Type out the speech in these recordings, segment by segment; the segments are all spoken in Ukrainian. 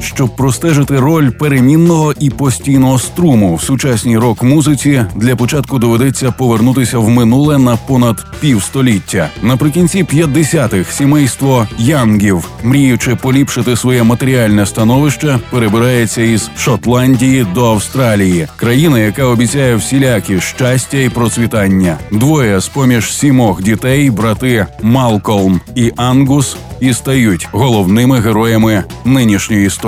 щоб простежити роль перемінного і постійного струму в сучасній рок-музиці, для початку доведеться повернутися в минуле на понад півстоліття. Наприкінці 50-х сімейство янгів, мріючи поліпшити своє матеріальне становище, перебирається із Шотландії до Австралії, країни, яка обіцяє всілякі щастя і процвітання. Двоє з поміж сімох дітей, брати Малколм і Ангус, і стають головними героями нинішньої історії.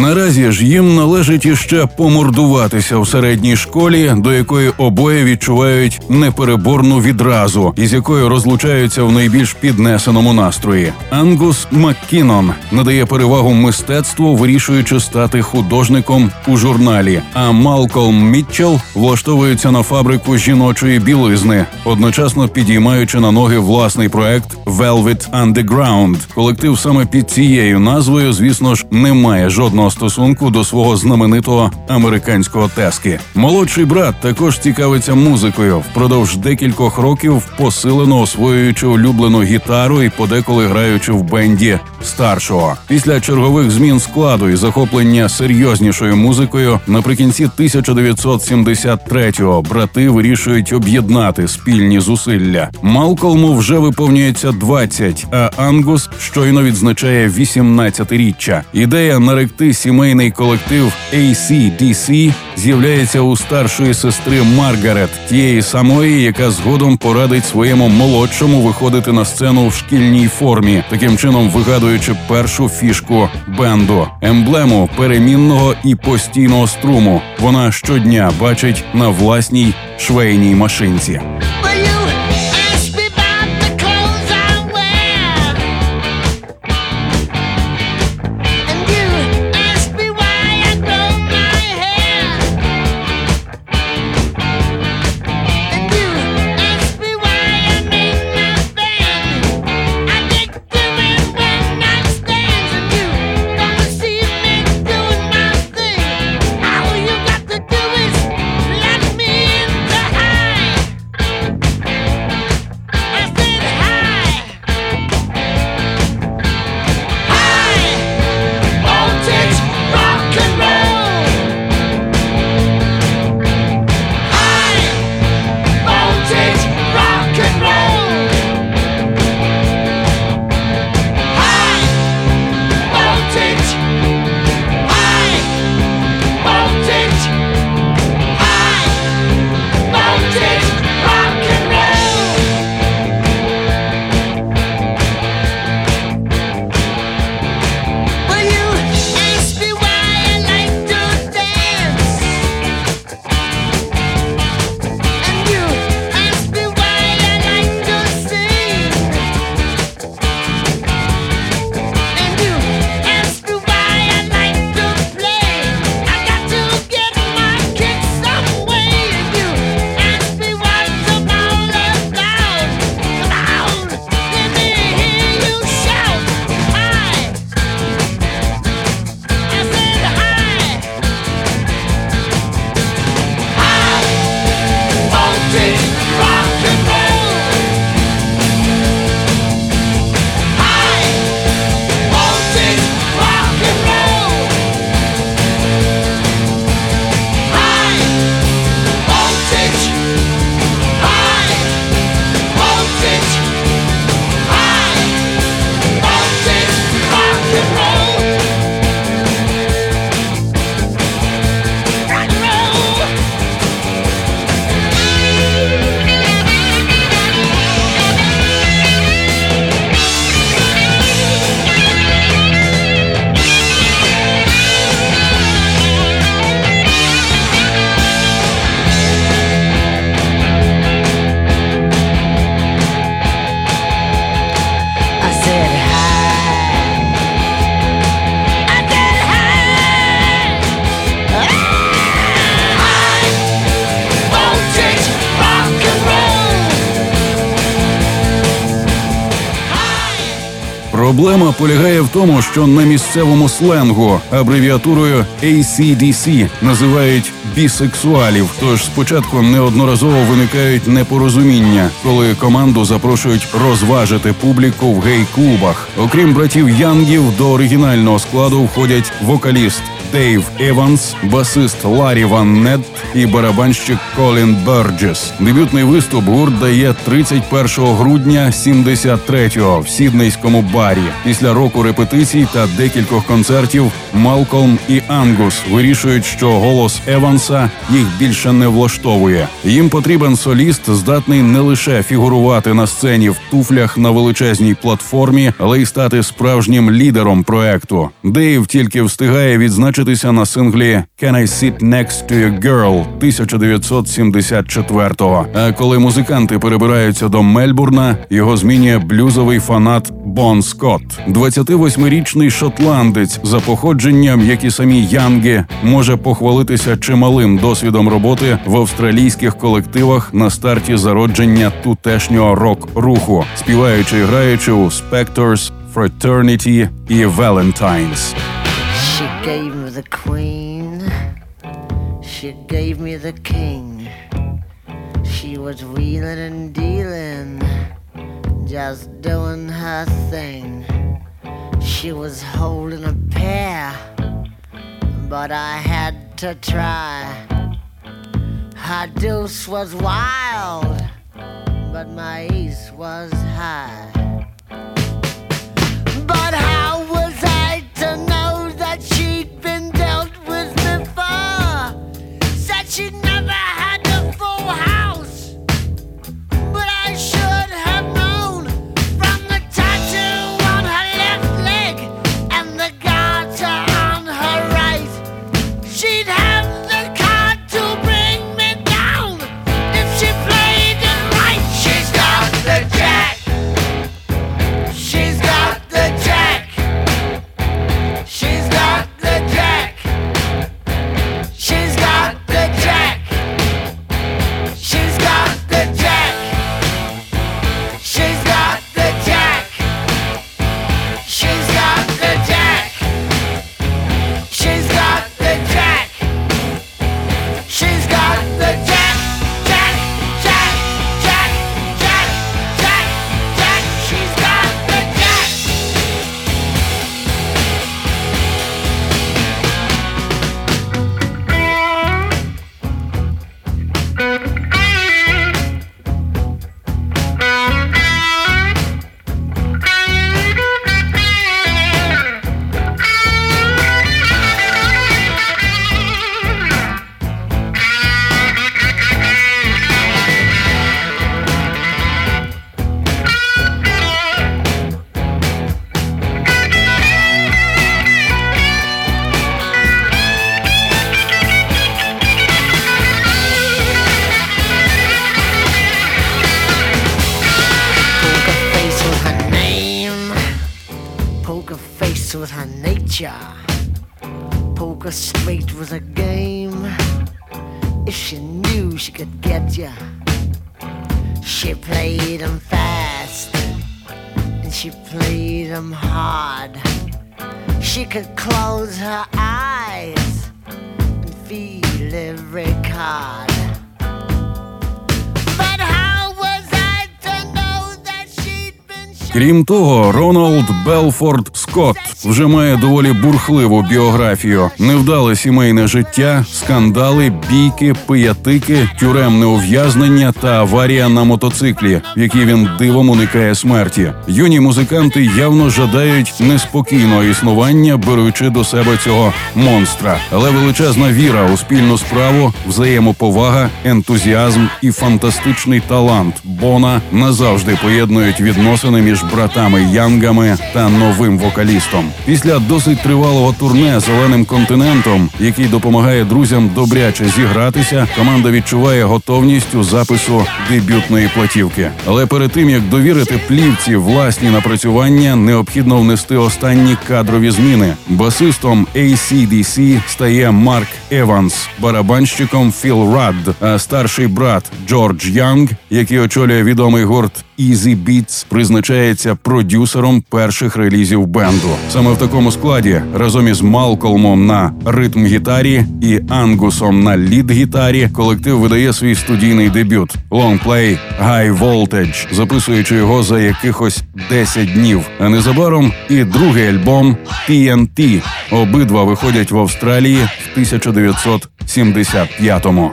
Наразі ж їм належить іще помордуватися в середній школі, до якої обоє відчувають непереборну відразу, із якою розлучаються в найбільш піднесеному настрої. Ангус Маккінон надає перевагу мистецтву, вирішуючи стати художником у журналі. А Малкольм Мітчелл влаштовується на фабрику жіночої білизни, одночасно підіймаючи на ноги власний проект Velvet Underground. Колектив саме під цією назвою, звісно ж, не має жодного жодного стосунку до свого знаменитого американського тески. Молодший брат також цікавиться музикою впродовж декількох років, посилено освоюючи улюблену гітару і подеколи граючи в бенді старшого. Після чергових змін складу і захоплення серйознішою музикою наприкінці 1973-го брати вирішують об'єднати спільні зусилля. Малколму вже виповнюється 20, а Ангус щойно відзначає 18-річчя. Ідея наректи сімейний колектив ACDC з'являється у старшої сестри Маргарет, тієї самої, яка згодом порадить своєму молодшому виходити на сцену в шкільній формі, таким чином вигадуючи першу фішку бенду, емблему перемінного і постійного струму. Вона щодня бачить на власній швейній машинці. Полягає в тому, що на місцевому сленгу абревіатурою ACDC називають бісексуалів. Тож спочатку неодноразово виникають непорозуміння, коли команду запрошують розважити публіку в гей-клубах. Окрім братів Янгів, до оригінального складу входять вокаліст Дейв Еванс, басист Ларрі Ван Крідт і барабанщик Колін Берджес. Дебютний виступ гурт дає 31 грудня 73-го в Сіднейському барі. Після року репетицій та декількох концертів Малкольм і Ангус вирішують, що голос Еванса їх більше не влаштовує. Їм потрібен соліст, здатний не лише фігурувати на сцені в туфлях на величезній платформі, але й стати справжнім лідером проекту. Дейв тільки встигає відзначитися на синглі «Can I sit next to a girl» 1974-го. А коли музиканти перебираються до Мельбурна, його змінює блюзовий фанат Бон Скотт. 28-річний шотландець за походженням, як і самі Янги, може похвалитися чималим досвідом роботи в австралійських колективах на старті зародження тутешнього рок-руху, співаючи і граючи у Spectors, Fraternity і Valentines. She gave me the queen. She gave me the king. She was wheeling and dealing, just doing her thing. She was holding a pair, but I had to try. Her deuce was wild, but my ace was high. Того, Роналд Белфорд Скотт вже має доволі бурхливу біографію: невдале сімейне життя, скандали, бійки, пиятики, тюремне ув'язнення та аварія на мотоциклі, в якій він дивом уникає смерті. Юні музиканти явно жадають неспокійного існування, беручи до себе цього монстра. Але величезна віра у спільну справу, взаємоповага, ентузіазм і фантастичний талант Бона назавжди поєднують відносини між братами Янгами та новим вокалістом. Після досить тривалого турне зеленим континентом, який допомагає друзям добряче зігратися, команда відчуває готовність у запису дебютної платівки. Але перед тим як довірити плівці власні напрацювання, необхідно внести останні кадрові зміни. Басистом ACDC стає Марк Еванс, барабанщиком Філ Радд, а старший брат Джордж Янг, який очолює відомий гурт Easybeats призначається продюсером перших релізів бенду. Саме в такому складі разом із Малкольмом на ритм гітарі і Ангусом на лід гітарі колектив видає свій студійний дебют лонгплей High Voltage, записуючи його за якихось 10 днів. А незабаром і другий альбом TNT. Обидва виходять в Австралії в 1975-му.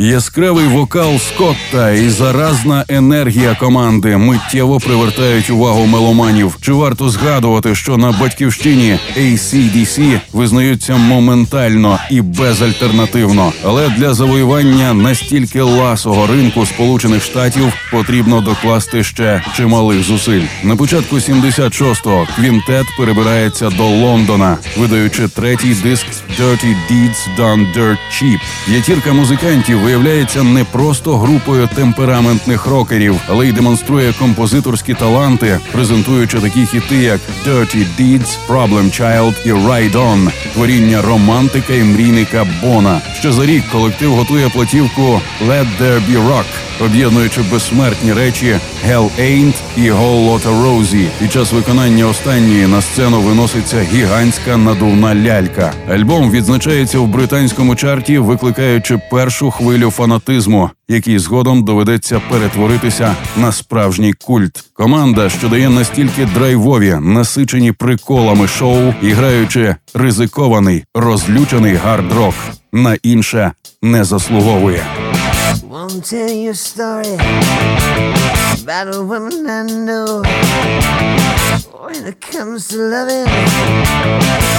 Яскравий вокал Скотта і заразна енергія команди миттєво привертають увагу меломанів. Чи варто згадувати, що на батьківщині ACDC визнаються моментально і безальтернативно, але для завоювання настільки ласого ринку Сполучених Штатів потрібно докласти ще чималих зусиль. На початку 76-го квінтет перебирається до Лондона, видаючи третій диск Dirty Deeds Done Dirt Cheap. П'ятірка музикантів виявляється не просто групою темпераментних рокерів, але й демонструє композиторські таланти, презентуючи такі хіти, як Dirty Deeds, Problem Child і Ride On, творіння романтика і мрійника Бона. Ще за рік колектив готує платівку Let There Be Rock, об'єднуючи безсмертні речі Hell Ain't і Whole Lotta Rosie. Під час виконання останньої на сцену виноситься гігантська надувна лялька. Альбом відзначається в британському чарті, викликаючи першу хвилю фанатизму, який згодом доведеться перетворитися на справжній культ. Команда, що дає настільки драйвові, насичені приколами шоу, і граючи ризикований, розлючений гард-рок, на інше не заслуговує. Won't tell you a story about a woman I know. When it comes to loving,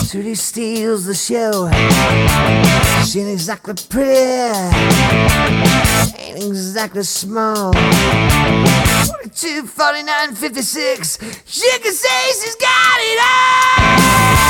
Trudy steals the show. She ain't exactly pretty, ain't exactly small. 42, 49, 56, she can say she's got it all.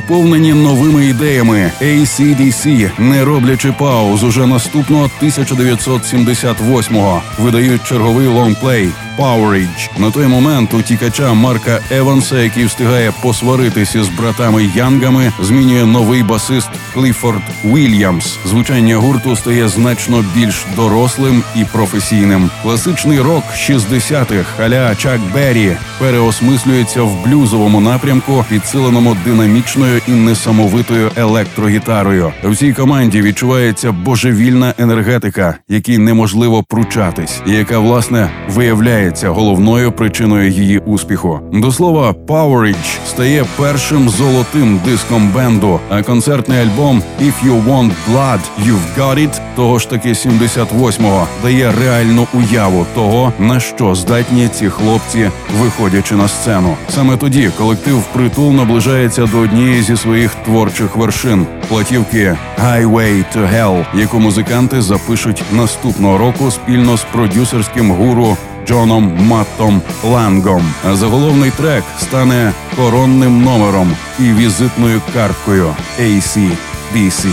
Переповнені новими ідеями. ACDC, не роблячи пауз, уже наступного 1978-го видають черговий лонгплей Powerage. На той момент утікача Марка Еванса, який встигає посваритися з братами Янгами, змінює новий басист Кліфорд Уільямс. Звучання гурту стає значно більш дорослим і професійним. Класичний рок 60-х, а-ля Чак Беррі, переосмислюється в блюзовому напрямку, підсиленому динамічною і несамовитою електрогітарою. В цій команді відчувається божевільна енергетика, якій неможливо пручатись, і яка власне виявляється головною причиною її успіху. До слова, Powerage стає першим золотим диском бенду. А концертний альбом «If You Want Blood, You've Got It» того ж таки 78-го дає реальну уяву того, на що здатні ці хлопці, виходячи на сцену. Саме тоді колектив впритул наближається до однієї зі своїх творчих вершин платівки «Highway to Hell», яку музиканти запишуть наступного року спільно з продюсерським гуру. Джоном Маттом Лангом. Заголовний трек стане коронним номером і візитною карткою AC/DC.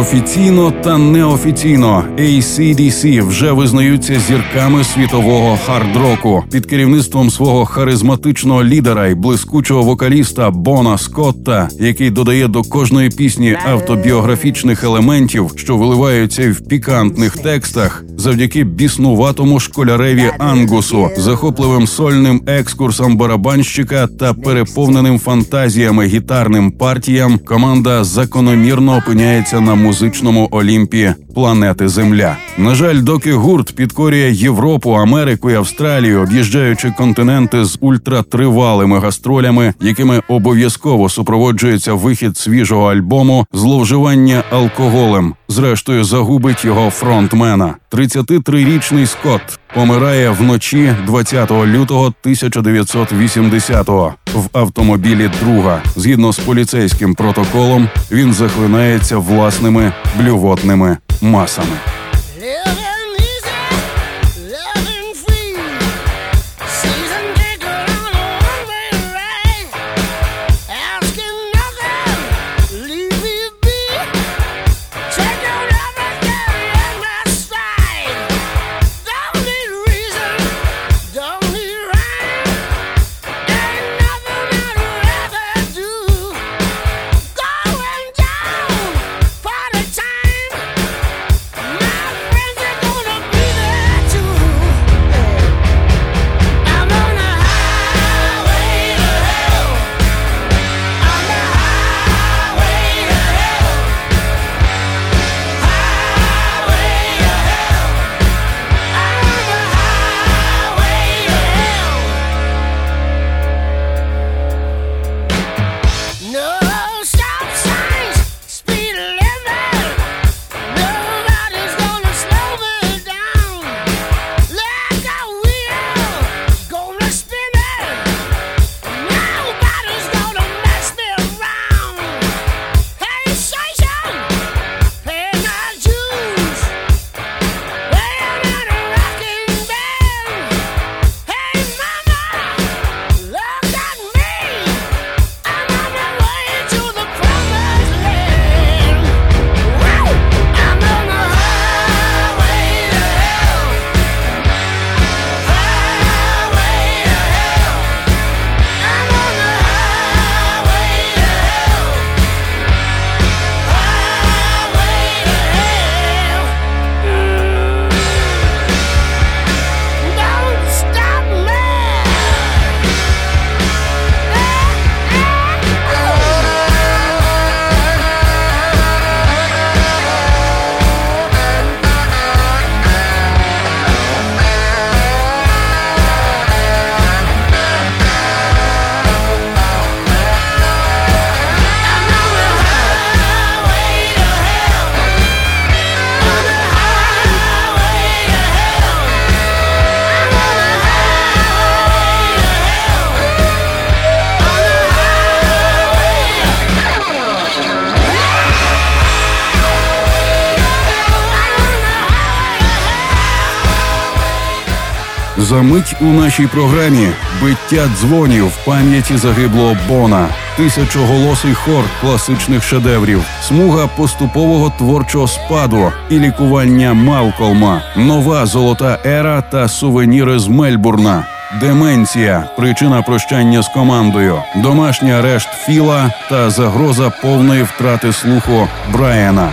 Офіційно та неофіційно ACDC вже визнаються зірками світового хард-року під керівництвом свого харизматичного лідера і блискучого вокаліста Бона Скотта, який додає до кожної пісні автобіографічних елементів, що виливаються в пікантних текстах, завдяки біснуватому школяреві Ангусу, захопливим сольним екскурсам барабанщика та переповненим фантазіями гітарним партіям. Команда закономірно опиняється на музичному олімпі планети Земля. На жаль, доки гурт підкорює Європу, Америку і Австралію, об'їжджаючи континенти з ультратривалими гастролями, якими обов'язково супроводжується вихід свіжого альбому, зловживання алкоголем, зрештою загубить його фронтмена. 33-річний Скотт помирає вночі 20 лютого 1980-го в автомобілі друга. Згідно з поліцейським протоколом, він захлинається власними блювотними масами. Замить у нашій програмі биття дзвонів в пам'яті загиблого Бона, тисячоголосий хор класичних шедеврів, смуга поступового творчого спаду і лікування Малколма, нова золота ера та сувеніри з Мельбурна. Деменція, причина прощання з командою, домашній арешт Філа та загроза повної втрати слуху Брайана.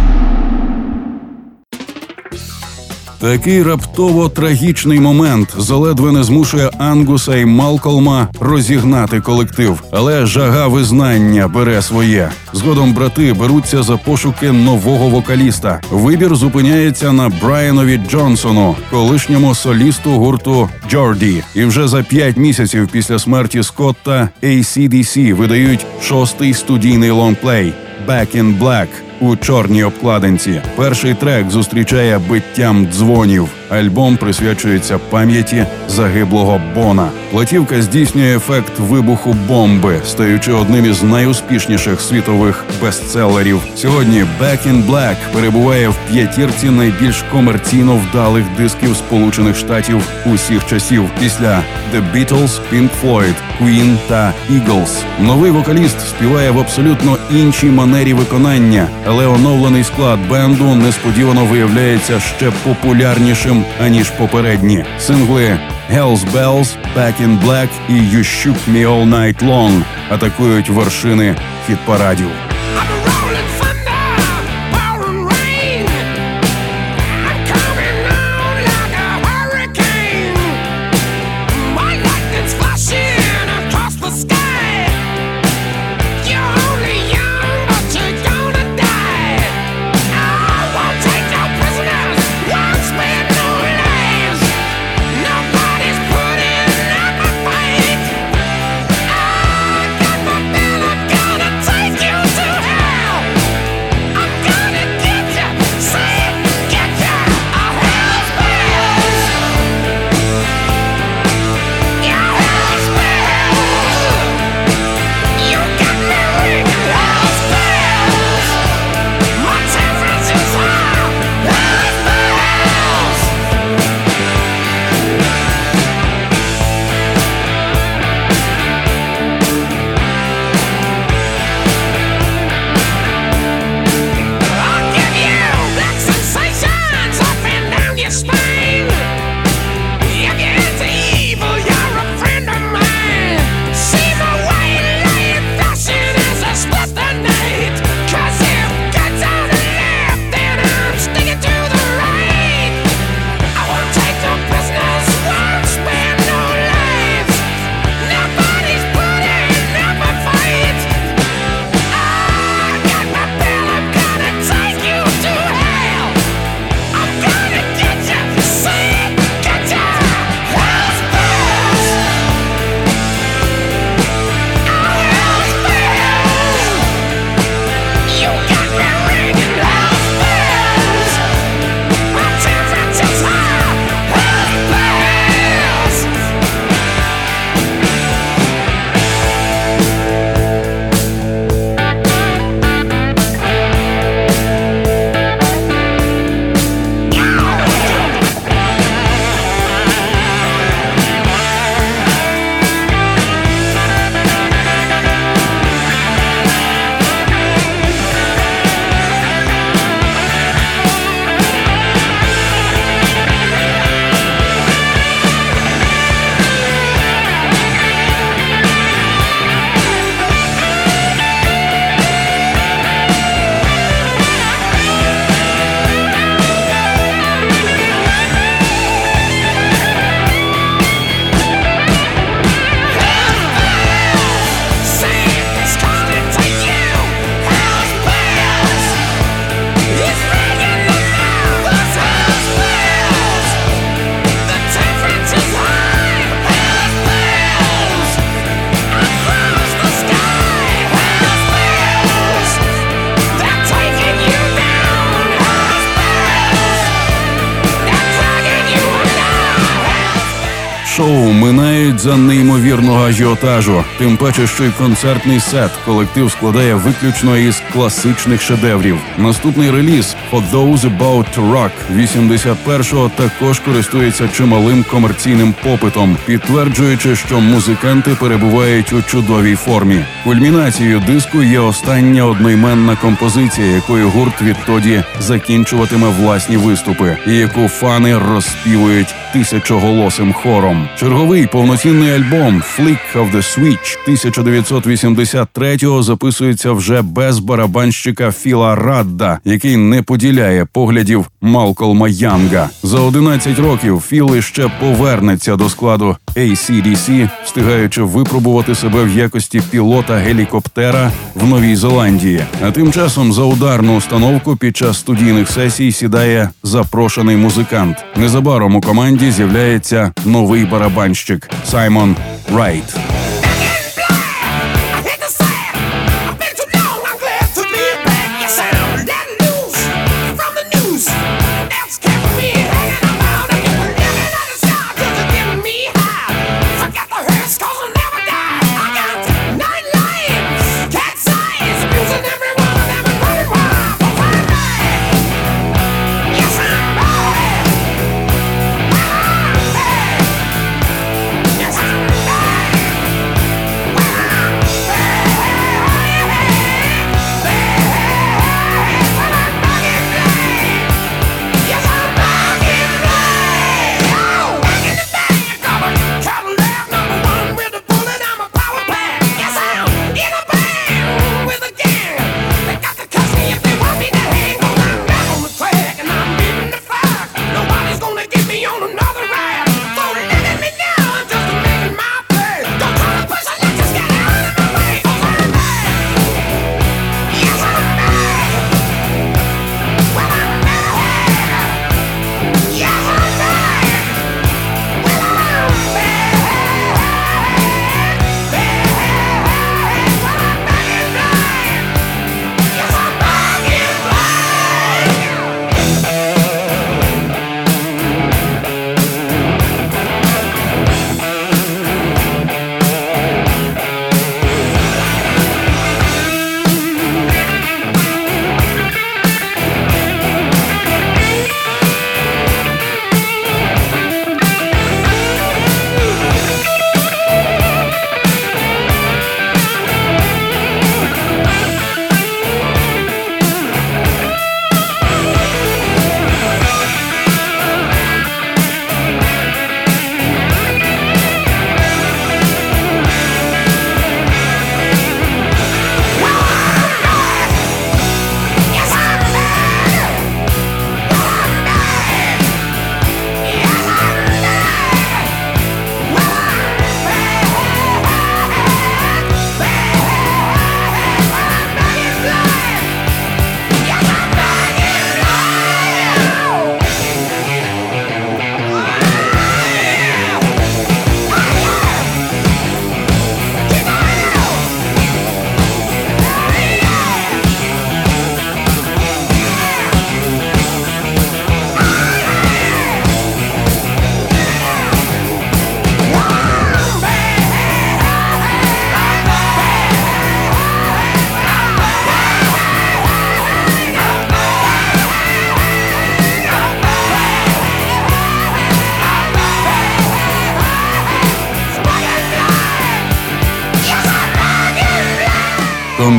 Такий раптово трагічний момент заледве не змушує Ангуса і Малколма розігнати колектив, але жага визнання бере своє. Згодом брати беруться за пошуки нового вокаліста. Вибір зупиняється на Брайанові Джонсону, колишньому солісту гурту Джорді. І вже за п'ять місяців після смерті Скотта ACDC видають шостий студійний лонгплей «Back in Black» у чорній обкладинці. Перший трек зустрічає биттям дзвонів. Альбом присвячується пам'яті загиблого Бона. Платівка здійснює ефект вибуху бомби, стаючи одним із найуспішніших світових бестселерів. Сьогодні «Back in Black» перебуває в п'ятірці найбільш комерційно вдалих дисків Сполучених Штатів усіх часів після The Beatles, Pink Floyd, Queen та Eagles. Новий вокаліст співає в абсолютно іншій манері виконання, але оновлений склад бенду несподівано виявляється ще популярнішим аніж попередні сингли «Hell's Bells», «Back in Black» і «You Shook Me All Night Long» атакують вершини хіт-парадів. Ажіотажу. Тим паче, що й концертний сет колектив складає виключно із класичних шедеврів. Наступний реліз «For Those About to Rock» 81-го також користується чималим комерційним попитом, підтверджуючи, що музиканти перебувають у чудовій формі. Кульмінацією диску є остання одноіменна композиція, якою гурт відтоді закінчуватиме власні виступи, і яку фани розспівують тисячоголосим хором. Черговий повноцінний альбом «Flick of the Switch» 1983-го записується вже без барабанщика Філа Радда, який не поділяє поглядів Малколма Янга. За 11 років Філ іще повернеться до складу ACDC, встигаючи випробувати себе в якості пілота гелікоптера в Новій Зеландії. А тим часом за ударну установку під час студійних сесій сідає запрошений музикант. Незабаром у команді з'являється новий барабанщик Саймон Райт. Yeah.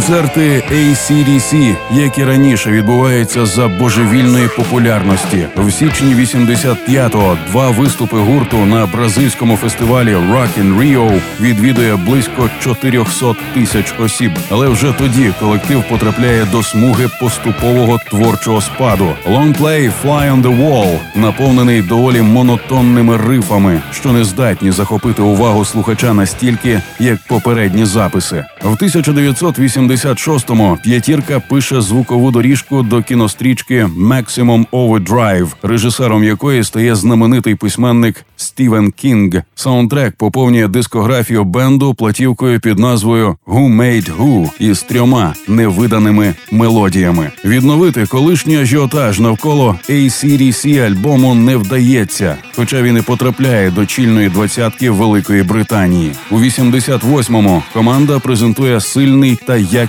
Концерти ACDC, як і раніше, відбуваються за божевільної популярності. В січні 85-го два виступи гурту на бразильському фестивалі Rock in Rio відвідує близько 400 тисяч осіб. Але вже тоді колектив потрапляє до смуги поступового творчого спаду. Лонгплей «Fly on the Wall» наповнений доволі монотонними рифами, що не здатні захопити увагу слухача настільки, як попередні записи. В 1986 86-му п'ятірка пише звукову доріжку до кінострічки Maximum Overdrive, режисером якої стає знаменитий письменник Стівен Кінг. Саундтрек поповнює дискографію бенду платівкою під назвою «Who Made Who» із трьома невиданими мелодіями. Відновити колишній ажіотаж навколо ACDC альбому не вдається, хоча він і потрапляє до чільної двадцятки Великої Британії. У 88-му команда презентує сильний та якісний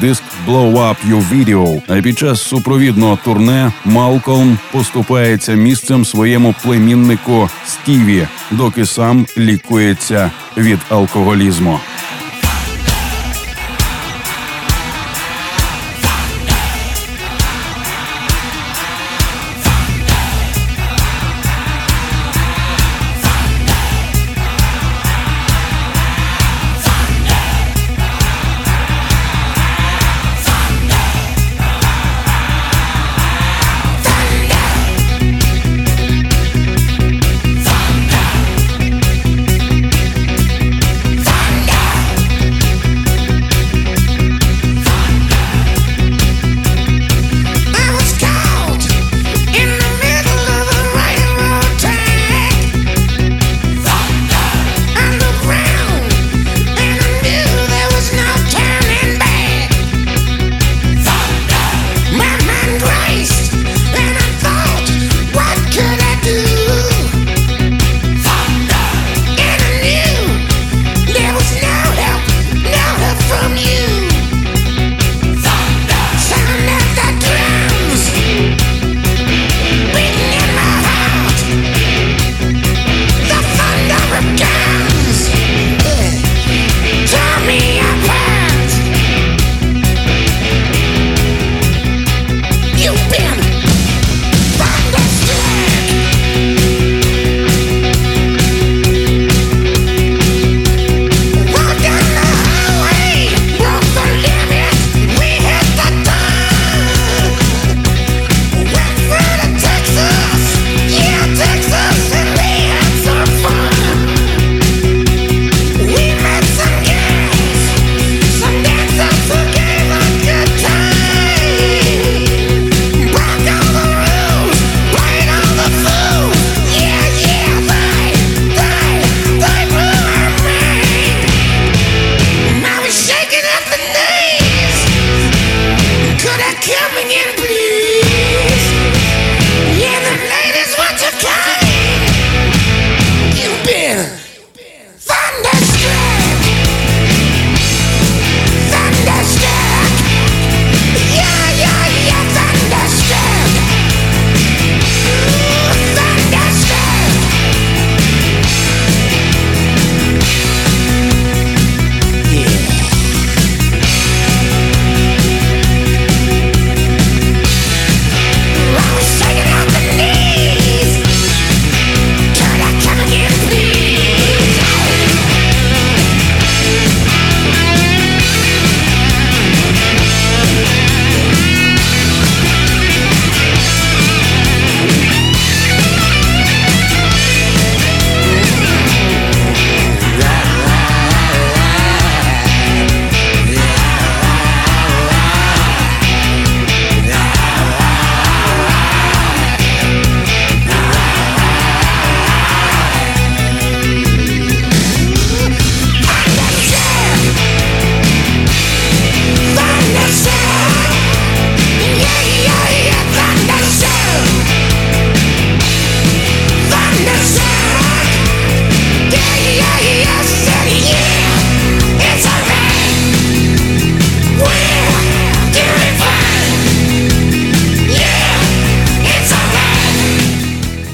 диск «Blow Up Your Video», А під час супровідного турне Малколм поступається місцем своєму племіннику Стіві, доки сам лікується від алкоголізму.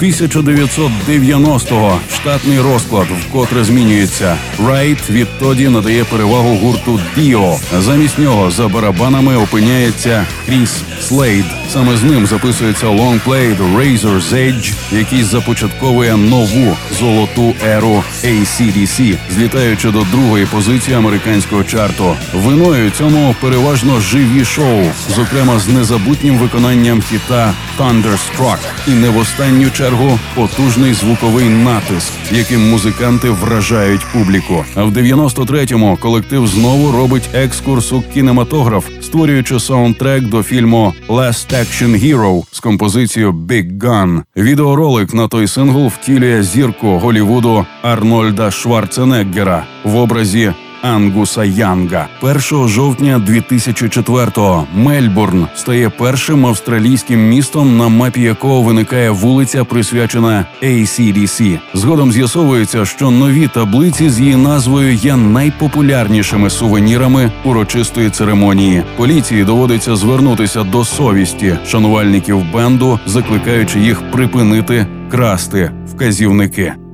1990-го штатний розклад вкотре змінюється. Райт відтоді надає перевагу гурту Діо. Замість нього за барабанами опиняється Кріс Слейд. Саме з ним записується лонгплей The Razor's Edge, який започатковує нову золоту еру ACDC, злітаючи до другої позиції американського чарту. Виною цьому переважно живі шоу, зокрема з незабутнім виконанням хіта Thunderstruck і не в останню чергу потужний звуковий натиск, яким музиканти вражають публіку. А в 93-му колектив знову робить екскурс у кінематограф, створюючи саундтрек до фільму Last Action Hero з композицією Big Gun. Відеоролик на той сингл втілює зірку Голівуду Арнольда Шварценеггера в образі Ангуса Янга. 1 жовтня 2004-го Мельбурн стає першим австралійським містом, на мапі якого виникає вулиця, присвячена ACDC. Згодом з'ясовується, що нові таблиці з її назвою є найпопулярнішими сувенірами урочистої церемонії. Поліції доводиться звернутися до совісті шанувальників бенду, закликаючи їх припинити красти вказівники.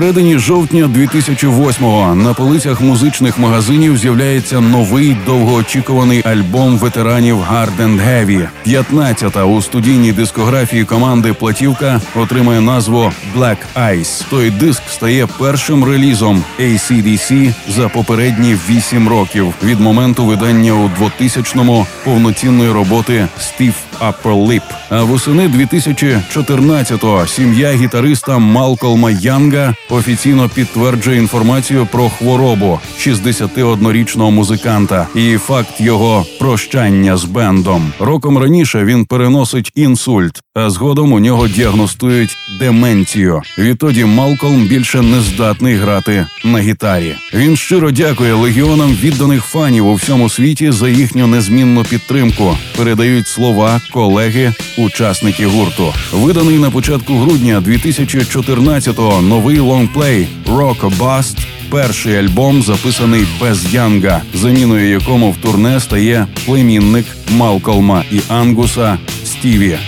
Time? Всередині жовтня 2008-го на полицях музичних магазинів з'являється новий довгоочікуваний альбом ветеранів Hard and Heavy. 15-та у студійній дискографії команди платівка отримає назву Black Ice. Той диск стає першим релізом ACDC за попередні 8 років від моменту видання у 2000-му повноцінної роботи Steve Upper Lip. А восени 2014-го сім'я гітариста Малколма Янга офіційно підтверджує інформацію про хворобу 61-річного музиканта і факт його прощання з бендом. Роком раніше він переносить інсульт, а згодом у нього діагностують деменцію. Відтоді Малколм більше не здатний грати на гітарі. Він щиро дякує легіонам відданих фанів у всьому світі за їхню незмінну підтримку. Передають слова колеги, учасники гурту. Виданий на початку грудня 2014-го новий лонгплей «Rock Bust» Перший альбом записаний без Янга, заміною якому в турне стає племінник Малколма і Ангуса Стіві.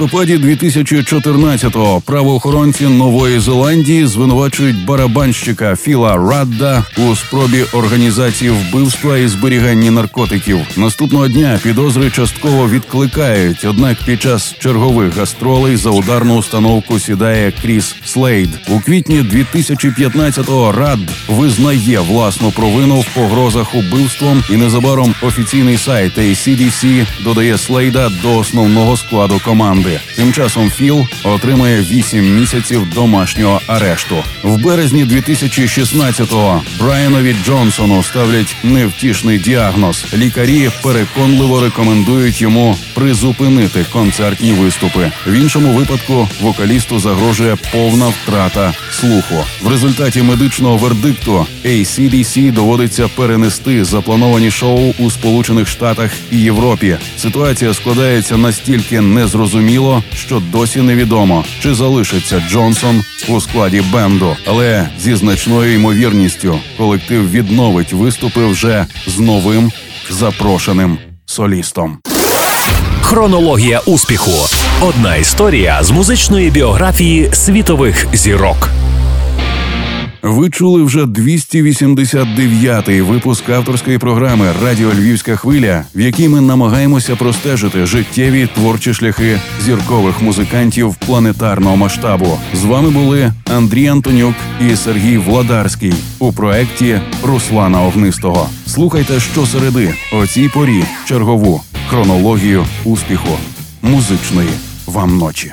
Листопаді 2014-го правоохоронці Нової Зеландії звинувачують барабанщика Філа Радда у спробі організації вбивства і зберігання наркотиків. Наступного дня підозри частково відкликають. Однак під час чергових гастролей за ударну установку сідає Кріс Слейд. У квітні 2015-го Радд визнає власну провину в погрозах убивством, і незабаром офіційний сайт ACDC додає Слейда до основного складу команди. Тим часом Філ отримає 8 місяців домашнього арешту. В березні 2016-го Брайанові Джонсону ставлять невтішний діагноз. Лікарі переконливо рекомендують йому призупинити концертні виступи. В іншому випадку вокалісту загрожує повна втрата слуху. В результаті медичного вердикту ACDC доводиться перенести заплановані шоу у Сполучених Штатах і Європі. Ситуація складається настільки незрозуміло, що досі невідомо, чи залишиться Джонсон у складі бенду. Але зі значною ймовірністю колектив відновить виступи вже з новим запрошеним солістом. Хронологія успіху. Одна історія з музичної біографії світових зірок. Ви чули вже 289-й випуск авторської програми Радіо Львівська хвиля, в якій ми намагаємося простежити життєві творчі шляхи зіркових музикантів планетарного масштабу. З вами були Андрій Антонюк і Сергій Владарський у проекті Руслана Огнистого. Слухайте щосереди о цій порі чергову хронологію успіху музичної вам ночі.